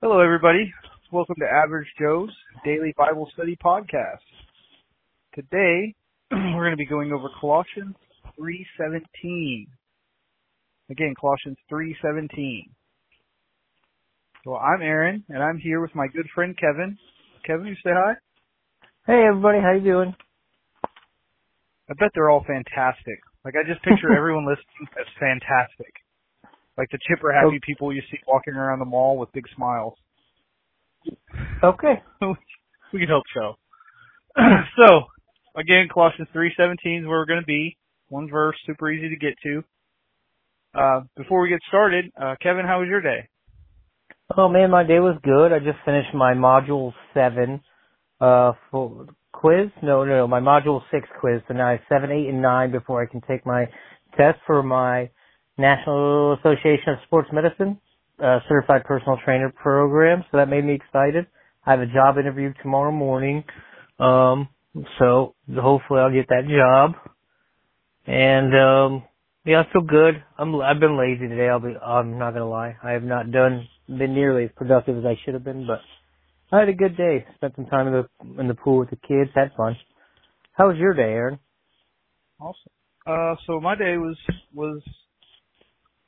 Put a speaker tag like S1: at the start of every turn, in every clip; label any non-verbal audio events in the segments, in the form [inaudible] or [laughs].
S1: Hello, everybody. Welcome to Average Joe's Daily Bible Study Podcast. Today, [clears throat] we're going to be going over Colossians 3.17. Again, Colossians 3.17. Well, I'm Aaron, and I'm here with my good friend Kevin. Kevin, you say hi?
S2: Hey, everybody. How you doing?
S1: I bet they're all fantastic. Like, I just picture [laughs] everyone listening as fantastic. Like the chipper happy
S2: Oh.
S1: people you see walking around the mall with big smiles.
S2: Okay. [laughs]
S1: we can hope [clears throat] so. so, again, Colossians 3.17 is where we're going to be. One verse, super easy to get to. Uh, before we get started, uh, Kevin, how was your day?
S2: Oh man, my day was good. I just finished my module seven uh full quiz. No, no, no, my module six quiz. So now I have seven, eight, and nine before I can take my test for my National Association of Sports Medicine uh, Certified Personal Trainer program. So that made me excited. I have a job interview tomorrow morning. Um, so hopefully I'll get that job. And um, yeah, I feel good. I'm I've been lazy today. I'll be I'm not gonna lie. I have not done been nearly as productive as I should have been, but I had a good day. Spent some time in the in the pool with the kids. Had fun. How was your day, Aaron?
S1: Awesome. Uh, so my day was was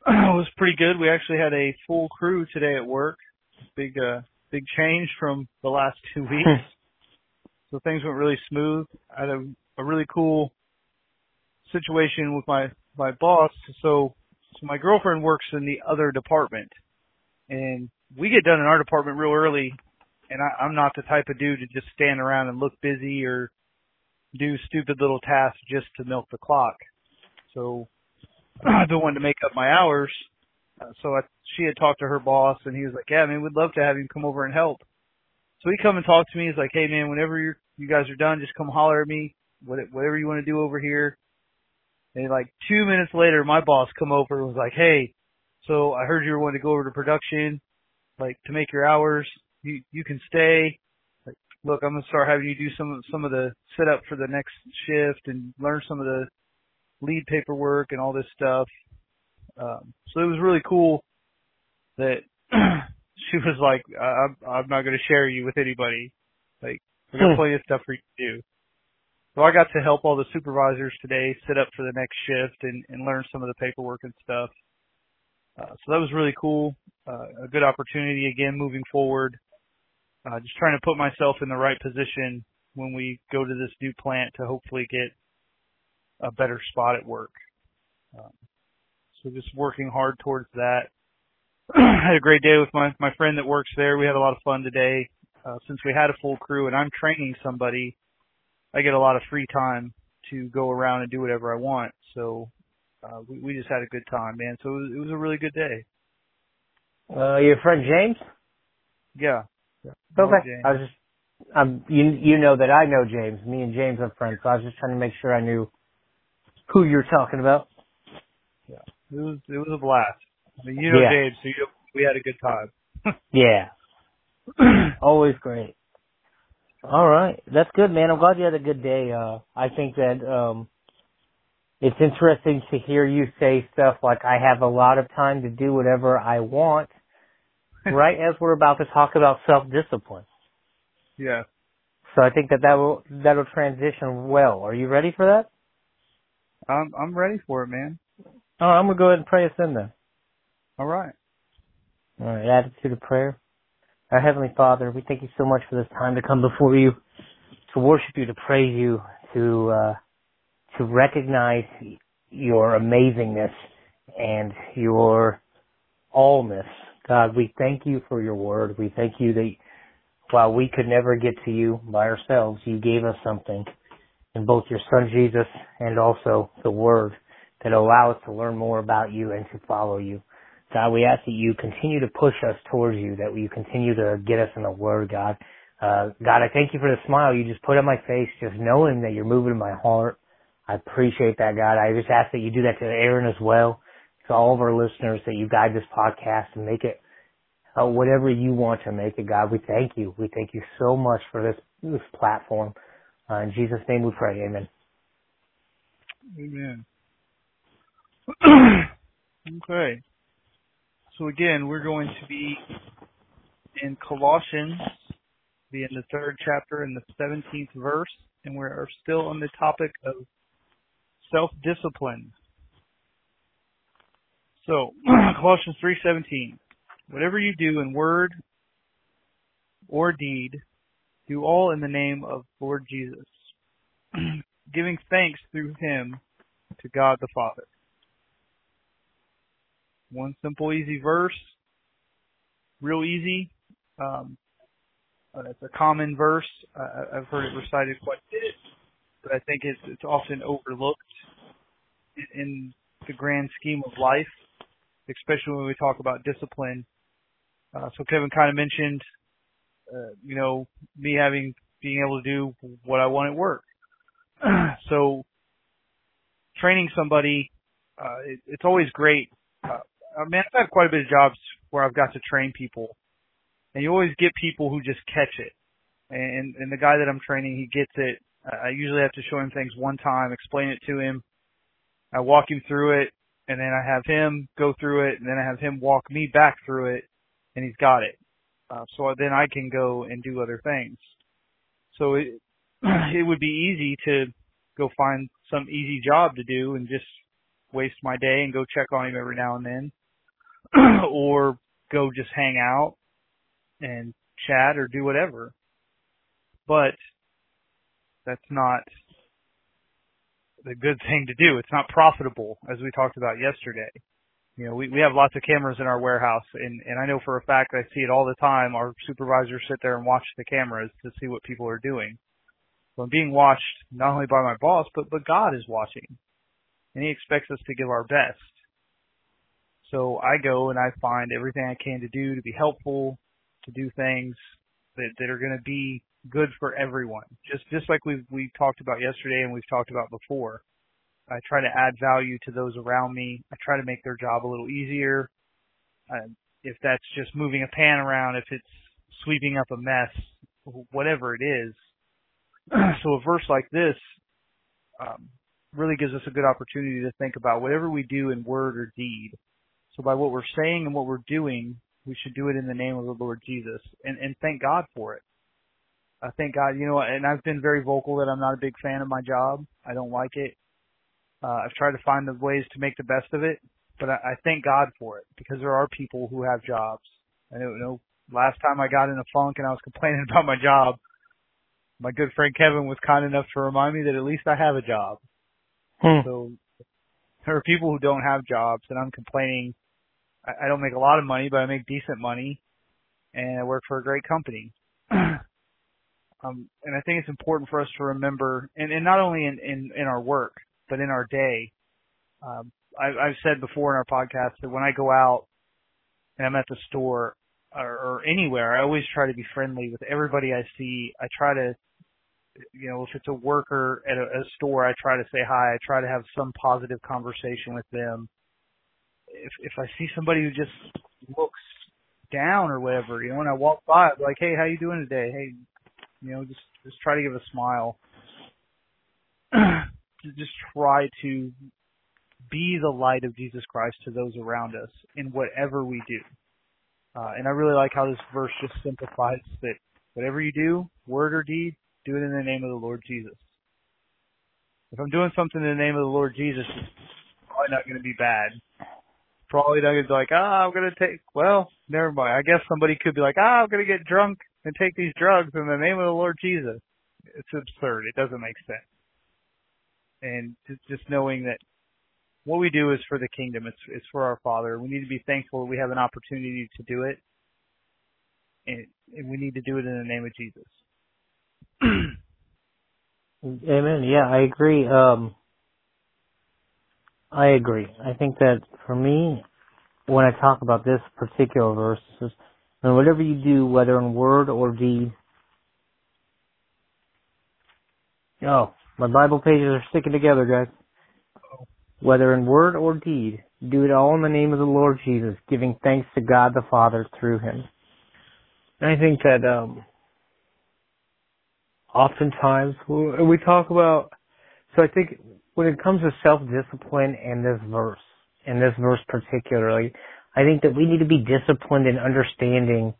S1: was pretty good. We actually had a full crew today at work. Big uh big change from the last two weeks. so things went really smooth. I had a, a really cool situation with my my boss. So so my girlfriend works in the other department, and we get done in our department real early. And I, I'm not the type of dude to just stand around and look busy or do stupid little tasks just to milk the clock. So [clears throat] Been wanting to make up my hours. Uh, so I, she had talked to her boss, and he was like, "Yeah, man, we'd love to have him come over and help." So he come and talked to me. He's like, "Hey, man, whenever you you guys are done, just come holler at me. Whatever you want to do over here." And like two minutes later, my boss come over and was like, "Hey, so I heard you were wanting to go over to production, like to make your hours. You you can stay. Like, look, I'm gonna start having you do some some of the setup for the next shift and learn some of the lead paperwork and all this stuff. Um, so it was really cool that [clears throat] she was like, I- I'm, I'm not going to share you with anybody. Like, we got plenty of stuff for you to do. So I got to help all the supervisors today set up for the next shift and, and learn some of the paperwork and stuff. Uh, so that was really cool. Uh, a good opportunity again moving forward. Uh, just trying to put myself in the right position when we go to this new plant to hopefully get a better spot at work. Um, so just working hard towards that. [clears throat] I had a great day with my my friend that works there. We had a lot of fun today. Uh, since we had a full crew and I'm training somebody, I get a lot of free time to go around and do whatever I want. So uh, we, we just had a good time, man. So it was, it was a really good day.
S2: Uh, your friend James?
S1: Yeah. yeah.
S2: Okay.
S1: James.
S2: I was just um you you know that I know James. Me and James are friends, so I was just trying to make sure I knew who you're talking about.
S1: Yeah, it was it was a blast. I mean, you know
S2: Yeah.
S1: James, so you we had a good time. [laughs]
S2: Yeah. [clears throat] Always great. All right. That's good, man. I'm glad you had a good day. Uh I think that um it's interesting to hear you say stuff like I have a lot of time to do whatever I want [laughs] right as we're about to talk about self-discipline.
S1: yeah.
S2: So I think that that will that'll transition well. Are you ready for that?
S1: I'm I'm ready for it, man.
S2: Right, I'm gonna go ahead and pray us in then.
S1: All right.
S2: All right, attitude of prayer. Our Heavenly Father, we thank you so much for this time to come before you, to worship you, to praise you, to uh, to recognize your amazingness and your allness. God, we thank you for your word. We thank you that while we could never get to you by ourselves, you gave us something in both your Son Jesus and also the Word that allow us to learn more about you and to follow you. God, we ask that you continue to push us towards you, that you continue to get us in the Word, God. Uh, God, I thank you for the smile you just put on my face, just knowing that you're moving my heart. I appreciate that, God. I just ask that you do that to Aaron as well, to all of our listeners, that you guide this podcast and make it uh, whatever you want to make it, God. We thank you. We thank you so much for this this platform. Uh, in Jesus' name we pray. Amen.
S1: Amen. [clears throat] okay. So again, we're going to be in Colossians, be in the third chapter in the 17th verse, and we are still on the topic of self-discipline. So, [clears throat] Colossians 3:17. Whatever you do in word or deed, do all in the name of Lord Jesus, [clears throat] giving thanks through him to God the Father. One simple, easy verse, real easy. Um, uh, it's a common verse. Uh, I've heard it recited quite a bit, but I think it's it's often overlooked in, the grand scheme of life, especially when we talk about discipline. Uh, so Kevin kind of mentioned, uh, you know, me having being able to do what I want at work. [clears throat] so training somebody, uh, it, it's always great. Uh, I mean, I've had quite a bit of jobs where I've got to train people, and you always get people who just catch it. And and the guy that I'm training, he gets it. I usually have to show him things one time, explain it to him. I walk him through it, and then I have him go through it, and then I have him walk me back through it, and he's got it. Uh, so then I can go and do other things. So it [clears throat] it would be easy to go find some easy job to do and just waste my day and go check on him every now and then. [clears throat] or go just hang out and chat or do whatever. But that's not the good thing to do. It's not profitable, as we talked about yesterday. You know, we, we have lots of cameras in our warehouse and, and I know for a fact I see it all the time. Our supervisors sit there and watch the cameras to see what people are doing. So I'm being watched not only by my boss, but, but God is watching. And he expects us to give our best. So I go and I find everything I can to do to be helpful, to do things that, that are going to be good for everyone. Just just like we we talked about yesterday and we've talked about before. I try to add value to those around me. I try to make their job a little easier. Uh, if that's just moving a pan around, if it's sweeping up a mess, whatever it is. [clears throat] so a verse like this um, really gives us a good opportunity to think about whatever we do in word or deed so by what we're saying and what we're doing, we should do it in the name of the Lord Jesus and, and thank God for it. I thank God, you know, and I've been very vocal that I'm not a big fan of my job. I don't like it. Uh, I've tried to find the ways to make the best of it, but I, I thank God for it because there are people who have jobs. I don't know. Last time I got in a funk and I was [laughs] complaining about my job, my good friend Kevin was kind enough to remind me that at least I have a job. Hmm. So there are people who don't have jobs and I'm complaining I, I don't make a lot of money, but I make decent money, and I work for a great company. [clears throat] um, and I think it's important for us to remember, and, and not only in, in, in our work, but in our day. Um, I, I've said before in our podcast that when I go out and I'm at the store or, or anywhere, I always try to be friendly with everybody I see. I try to, you know, if it's a worker at a, a store, I try to say hi. I try to have some positive conversation with them if if I see somebody who just looks down or whatever, you know, and I walk by, I'm like, hey, how you doing today? Hey, you know, just just try to give a smile. [clears throat] just try to be the light of Jesus Christ to those around us in whatever we do. Uh, and I really like how this verse just simplifies that whatever you do, word or deed, do it in the name of the Lord Jesus. If I'm doing something in the name of the Lord Jesus, it's probably not going to be bad probably not gonna be like, ah, I'm gonna take. Well, never mind. I guess somebody could be like, ah, I'm gonna get drunk and take these drugs in the name of the Lord Jesus. It's absurd. It doesn't make sense. And just, knowing that what we do is for the kingdom. It's it's for our Father. We need to be thankful that we have an opportunity to do it, and, and we need to do it in the name of Jesus. [clears throat]
S2: Amen. Yeah, I agree. Um, I agree. I think that for me, when I talk about this particular verse, and whatever you do, whether in word or deed, oh, my Bible pages are sticking together, guys. Whether in word or deed, do it all in the name of the Lord Jesus, giving thanks to God the Father through Him. And I think that um, oftentimes we talk about. So I think when it comes to self-discipline and this verse, and this verse particularly, I think that we need to be disciplined in understanding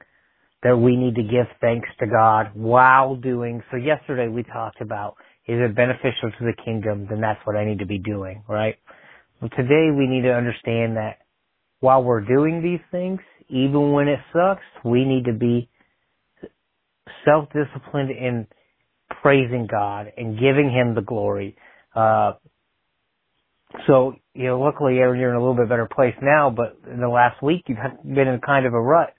S2: that we need to give thanks to God while doing. So yesterday we talked about is it beneficial to the kingdom? Then that's what I need to be doing, right? Well, today we need to understand that while we're doing these things, even when it sucks, we need to be self-disciplined in praising God and giving Him the glory. Uh, so, you know, luckily Aaron, you're in a little bit better place now, but in the last week you've been in kind of a rut.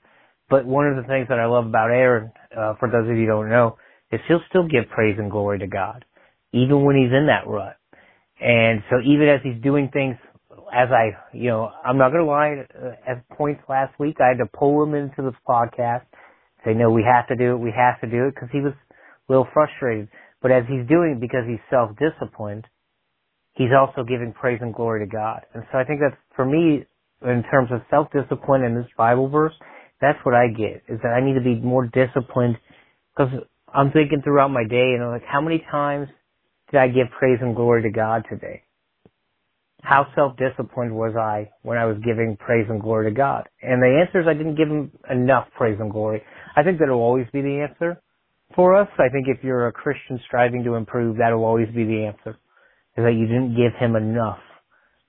S2: But one of the things that I love about Aaron, uh, for those of you who don't know, is he'll still give praise and glory to God, even when he's in that rut. And so even as he's doing things, as I, you know, I'm not going to lie, at points last week, I had to pull him into this podcast, say, no, we have to do it, we have to do it, because he was a little frustrated. But as he's doing it because he's self-disciplined, he's also giving praise and glory to God. And so I think that's, for me, in terms of self-discipline in this Bible verse, that's what I get, is that I need to be more disciplined, because I'm thinking throughout my day, and I'm like, how many times did I give praise and glory to God today? How self-disciplined was I when I was giving praise and glory to God? And the answer is I didn't give him enough praise and glory. I think that'll always be the answer for us. I think if you're a Christian striving to improve, that'll always be the answer is that you didn't give him enough.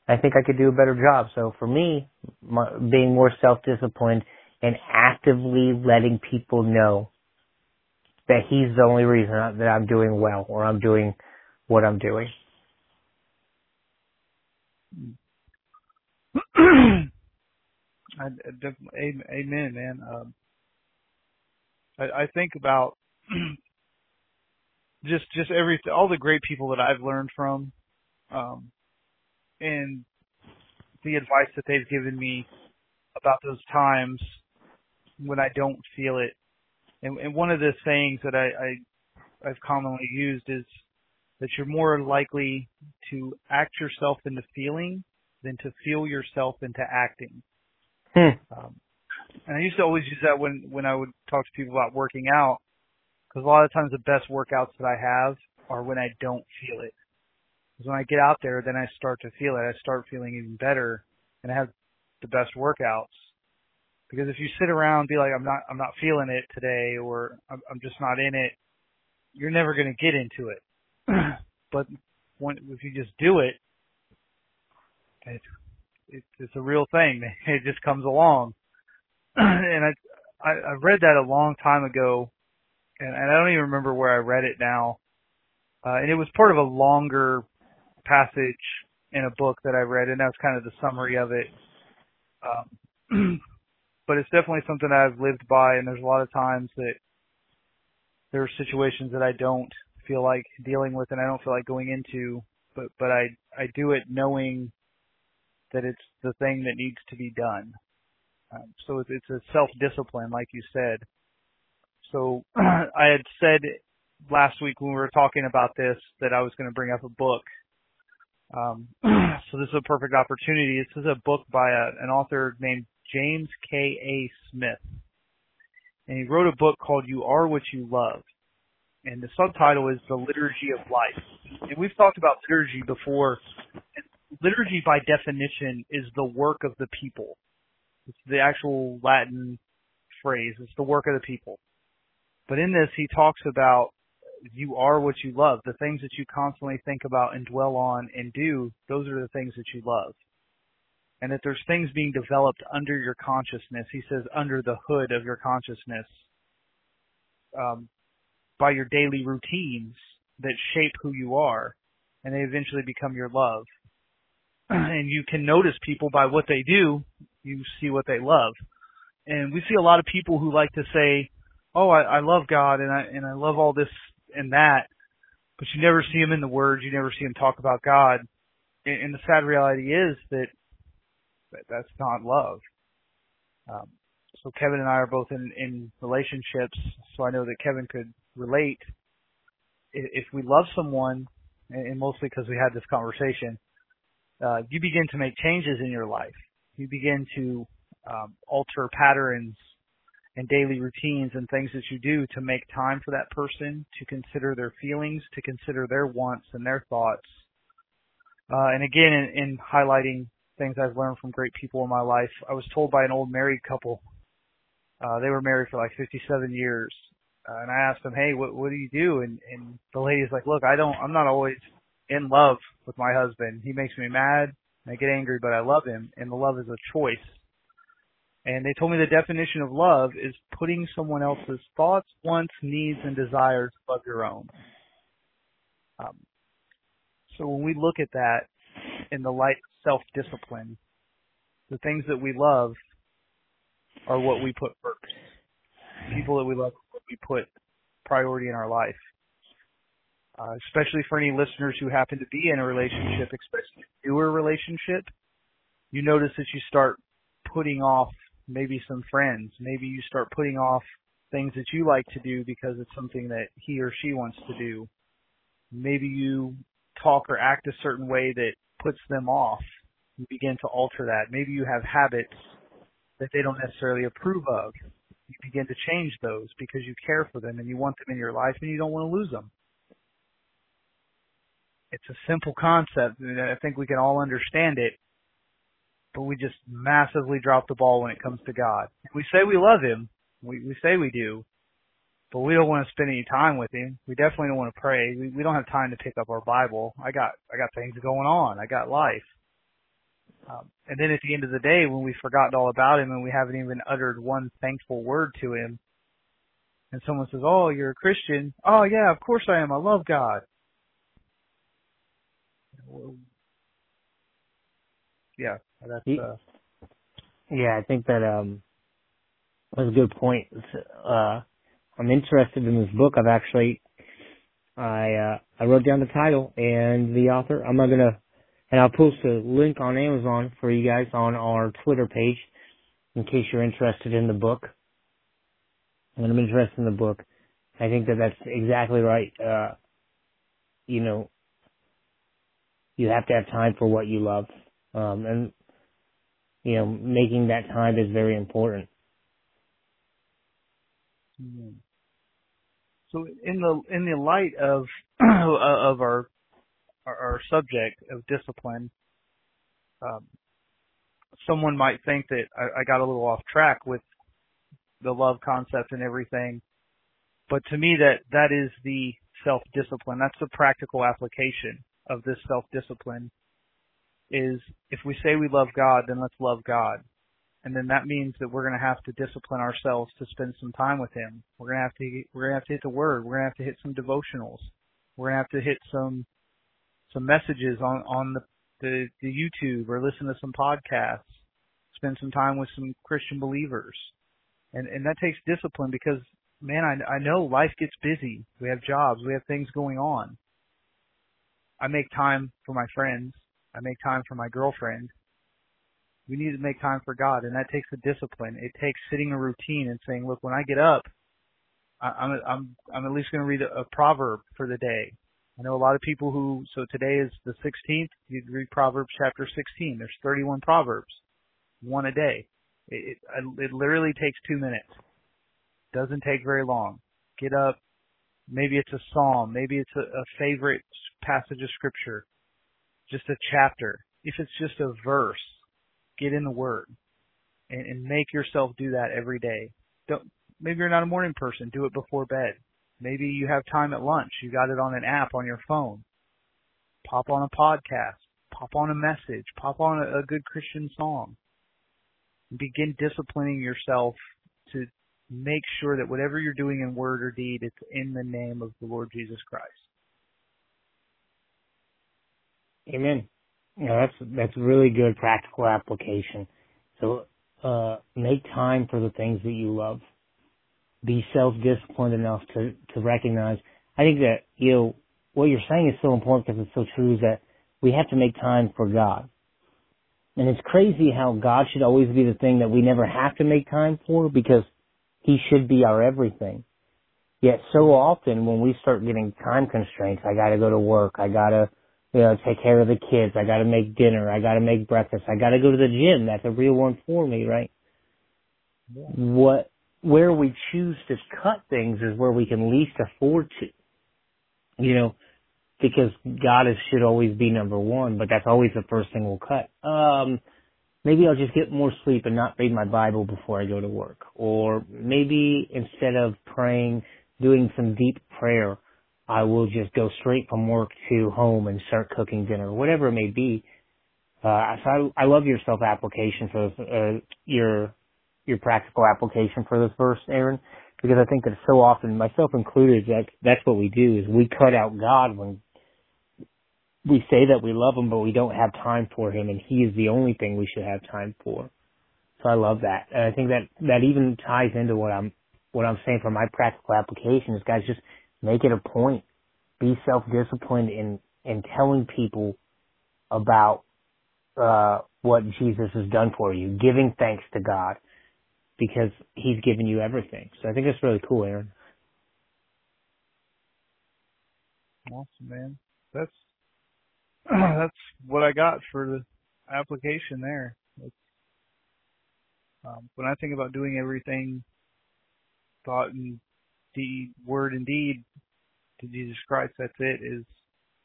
S2: I think I could do a better job. So for me, my, being more self-disciplined and actively letting people know that he's the only reason that I'm doing well or I'm doing what I'm doing. [clears throat]
S1: I, amen, man. Um, I, I think about [clears throat] just just every all the great people that I've learned from, um, and the advice that they've given me about those times when I don't feel it. And, and one of the sayings that I, I I've commonly used is that you're more likely to act yourself into feeling than to feel yourself into acting.
S2: Hmm.
S1: Um, and I used to always use that when when I would talk to people about working out because a lot of times the best workouts that I have are when I don't feel it. Because when I get out there, then I start to feel it. I start feeling even better, and I have the best workouts. Because if you sit around and be like, I'm not, I'm not feeling it today, or I'm, I'm just not in it, you're never going to get into it. [clears throat] but when, if you just do it, it, it, it's a real thing. [laughs] It just comes along. [clears throat] and I, I, I read that a long time ago and, and I don't even remember where I read it now. Uh, and it was part of a longer passage in a book that I read, and that's kind of the summary of it. Um, [clears throat] but it's definitely something I've lived by, and there's a lot of times that there are situations that I don't feel like dealing with, and I don't feel like going into, but but I I do it knowing that it's the thing that needs to be done. Um, so it's, it's a self discipline, like you said. So [clears throat] I had said last week when we were talking about this that I was going to bring up a book. Um, [clears throat] so this is a perfect opportunity. This is a book by a, an author named James K. A. Smith. And he wrote a book called You Are What You Love. And the subtitle is The Liturgy of Life. And we've talked about liturgy before. Liturgy by definition is the work of the people. It's the actual Latin phrase. It's the work of the people. But in this, he talks about you are what you love. The things that you constantly think about and dwell on and do, those are the things that you love. And that there's things being developed under your consciousness. He says under the hood of your consciousness um, by your daily routines that shape who you are, and they eventually become your love. [clears throat] and you can notice people by what they do. You see what they love. And we see a lot of people who like to say, oh, I, I love God and I and I love all this and that, but you never see them in the words. You never see them talk about God. And, and the sad reality is that, that that's not love. Um, so Kevin and I are both in in relationships, so I know that Kevin could relate. If we love someone, and mostly because we had this conversation, uh, you begin to make changes in your life. You begin to um, alter patterns and daily routines and things that you do to make time for that person, to consider their feelings, to consider their wants and their thoughts. Uh, and again, in, in highlighting things I've learned from great people in my life, I was told by an old married couple Uh, they were married for like 57 years. Uh, and I asked them, hey, what, what do you do? And, and the lady's like, look, I don't, I'm not always in love with my husband. He makes me mad. I get angry, but I love him. And the love is a choice. And they told me the definition of love is putting someone else's thoughts, wants, needs, and desires above your own. Um, so when we look at that in the light of self-discipline, the things that we love are what we put first. People that we love, we put priority in our life. Uh, especially for any listeners who happen to be in a relationship, especially a newer relationship, you notice that you start putting off maybe some friends. Maybe you start putting off things that you like to do because it's something that he or she wants to do. Maybe you talk or act a certain way that puts them off. You begin to alter that. Maybe you have habits that they don't necessarily approve of. You begin to change those because you care for them and you want them in your life and you don't want to lose them. It's a simple concept and I think we can all understand it but we just massively drop the ball when it comes to God. We say we love Him. We, we say we do, but we don't want to spend any time with Him. We definitely don't want to pray. We, we don't have time to pick up our Bible. I got, I got things going on. I got life. Um, and then at the end of the day, when we've forgotten all about Him and we haven't even uttered one thankful word to Him, and someone says, "Oh, you're a Christian." Oh, yeah, of course I am. I love God. Yeah, that's uh,
S2: yeah. I think that um was a good point. Uh, I'm interested in this book. I've actually I uh, I wrote down the title and the author. I'm not gonna and I'll post a link on Amazon for you guys on our Twitter page in case you're interested in the book. And I'm interested in the book. I think that that's exactly right. Uh, you know, you have to have time for what you love. Um, and you know, making that time is very important.
S1: So in the in the light of [clears throat] of our our subject of discipline, um, someone might think that I, I got a little off track with the love concept and everything, but to me that that is the self discipline. That's the practical application of this self discipline is if we say we love God, then let's love God. And then that means that we're going to have to discipline ourselves to spend some time with Him. We're going to have to we're going to have to hit the Word. We're going to have to hit some devotionals. We're going to have to hit some some messages on on the the, the YouTube or listen to some podcasts. Spend some time with some Christian believers, and and that takes discipline because man, I I know life gets busy. We have jobs. We have things going on. I make time for my friends. I make time for my girlfriend. We need to make time for God, and that takes a discipline. It takes sitting a routine and saying, "Look, when I get up, I'm I'm I'm at least going to read a, a proverb for the day." I know a lot of people who. So today is the 16th. You read Proverbs chapter 16. There's 31 proverbs, one a day. It it, it literally takes two minutes. Doesn't take very long. Get up. Maybe it's a psalm. Maybe it's a, a favorite passage of scripture just a chapter, if it's just a verse, get in the Word and, and make yourself do that every day. Don't, maybe you're not a morning person, do it before bed. Maybe you have time at lunch, you got it on an app on your phone. Pop on a podcast, pop on a message, pop on a, a good Christian song. Begin disciplining yourself to make sure that whatever you're doing in word or deed, it's in the name of the Lord Jesus Christ.
S2: Amen. Yeah, that's that's really good practical application. So uh, make time for the things that you love. Be self-disciplined enough to to recognize. I think that you know what you're saying is so important because it's so true. Is that we have to make time for God, and it's crazy how God should always be the thing that we never have to make time for because He should be our everything. Yet so often when we start getting time constraints, I got to go to work, I got to you know, take care of the kids. I got to make dinner. I got to make breakfast. I got to go to the gym. That's a real one for me, right? Yeah. What, where we choose to cut things is where we can least afford to. You know, because God is, should always be number one, but that's always the first thing we'll cut. Um, maybe I'll just get more sleep and not read my Bible before I go to work. Or maybe instead of praying, doing some deep prayer, I will just go straight from work to home and start cooking dinner, whatever it may be. Uh, so I, I love your self application for uh, your your practical application for this verse, Aaron, because I think that so often, myself included, that that's what we do is we cut out God when we say that we love him, but we don't have time for him, and he is the only thing we should have time for. So I love that, and I think that that even ties into what I'm what I'm saying for my practical application is, guys, just make it a point, be self disciplined in in telling people about uh, what Jesus has done for you, giving thanks to God because He's given you everything. So I think that's really cool, Aaron.
S1: Awesome, man. That's [clears throat] that's what I got for the application there. Um, when I think about doing everything, thought and deed, word and deed to Jesus Christ, that's it. Is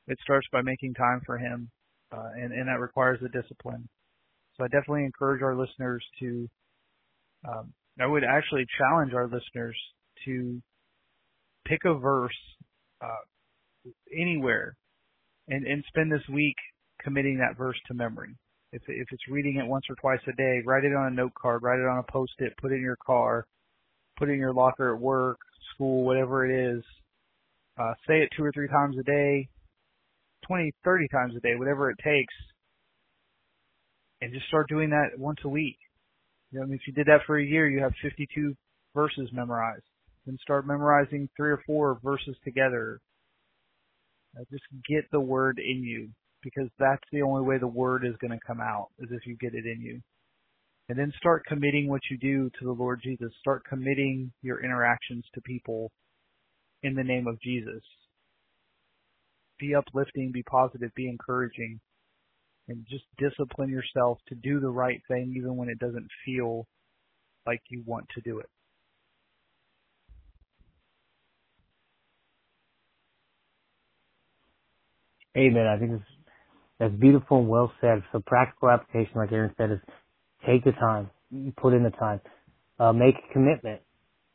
S1: it starts by making time for Him, uh, and and that requires a discipline. So I definitely encourage our listeners to. Um, I would actually challenge our listeners to pick a verse uh, anywhere and, and spend this week committing that verse to memory. If, if it's reading it once or twice a day, write it on a note card, write it on a post-it, put it in your car, put it in your locker at work, school, whatever it is. Uh, say it two or three times a day, 20, 30 times a day, whatever it takes, and just start doing that once a week. You know, I mean, if you did that for a year, you have 52 verses memorized. Then start memorizing three or four verses together, uh, just get the word in you because that's the only way the word is going to come out is if you get it in you. And then start committing what you do to the Lord Jesus. Start committing your interactions to people in the name of Jesus. Be uplifting, be positive, be encouraging, and just discipline yourself to do the right thing even when it doesn't feel like you want to do it.
S2: Amen. I think that's, that's beautiful and well said. So practical application, like Aaron said, is take the time, put in the time, uh, make a commitment,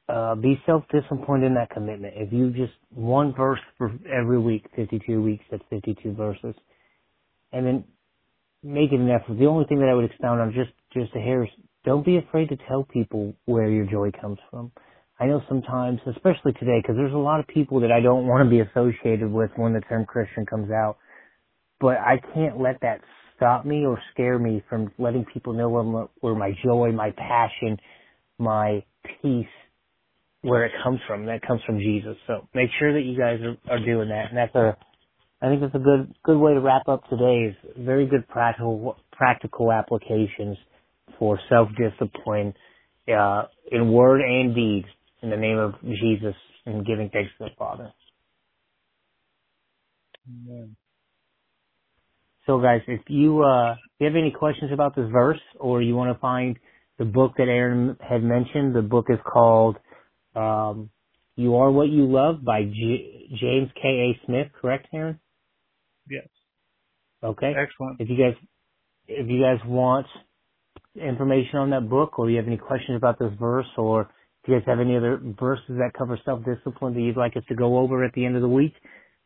S2: uh, be self-disciplined in that commitment. If you just one verse for every week, 52 weeks, that's 52 verses, and then make it an effort. The only thing that I would expound on just just a hair is don't be afraid to tell people where your joy comes from. I know sometimes, especially today, because there's a lot of people that I don't want to be associated with when the term Christian comes out. But I can't let that stop me or scare me from letting people know where, where my joy, my passion, my peace, where it comes from. That comes from Jesus. So make sure that you guys are, are doing that. And that's a, I think that's a good, good way to wrap up today is very good practical, practical applications for self-discipline, uh, in word and deed in the name of Jesus and giving thanks to the Father.
S1: Amen.
S2: So guys, if you uh if you have any questions about this verse or you want to find the book that Aaron had mentioned, the book is called um You Are What You Love by J- James K. A. Smith, correct, Aaron?
S1: Yes.
S2: Okay.
S1: Excellent.
S2: If you guys if you guys want information on that book or you have any questions about this verse or if you guys have any other verses that cover self-discipline that you'd like us to go over at the end of the week,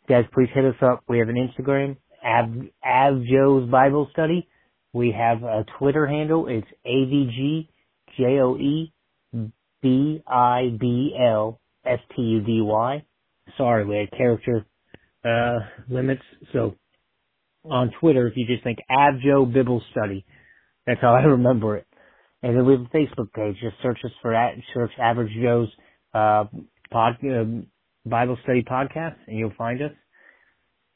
S2: guys, please hit us up. We have an Instagram, Av, Av Joe's Bible Study. We have a Twitter handle. It's A-V-G-J-O-E-B-I-B-L-S-T-U-D-Y. Sorry, we had character, uh, limits. So on Twitter, if you just think Av Joe Bible Study, that's how [laughs] I remember it. And then we have a Facebook page. Just search us for at, search Average Joe's uh, pod, uh, Bible Study Podcast, and you'll find us.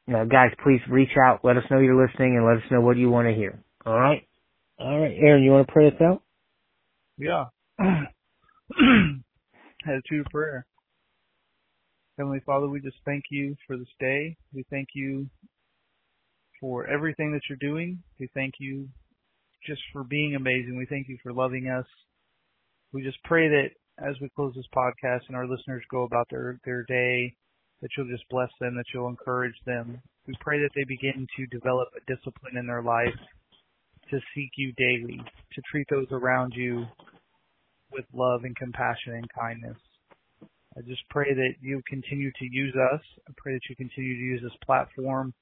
S2: Now, guys, please reach out. Let us know you're listening, and let us know what you want to hear. All right. All right, Aaron, you want to pray us out?
S1: Yeah. [clears throat] Attitude of prayer. Heavenly Father, we just thank you for this day. We thank you for everything that you're doing. We thank you just for being amazing. We thank you for loving us. We just pray that as we close this podcast and our listeners go about their, their day, that you'll just bless them, that you'll encourage them. We pray that they begin to develop a discipline in their life to seek you daily, to treat those around you with love and compassion and kindness. I just pray that you continue to use us. I pray that you continue to use this platform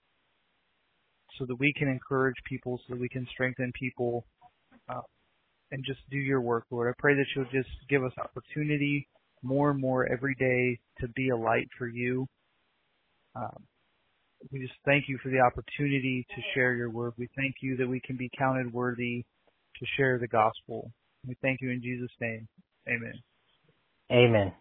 S1: so that we can encourage people, so that we can strengthen people, uh, and just do your work, Lord. I pray that you'll just give us opportunity more and more every day to be a light for you. Um, we just thank you for the opportunity to share your word. We thank you that we can be counted worthy to share the gospel. We thank you in Jesus' name. Amen.
S2: Amen.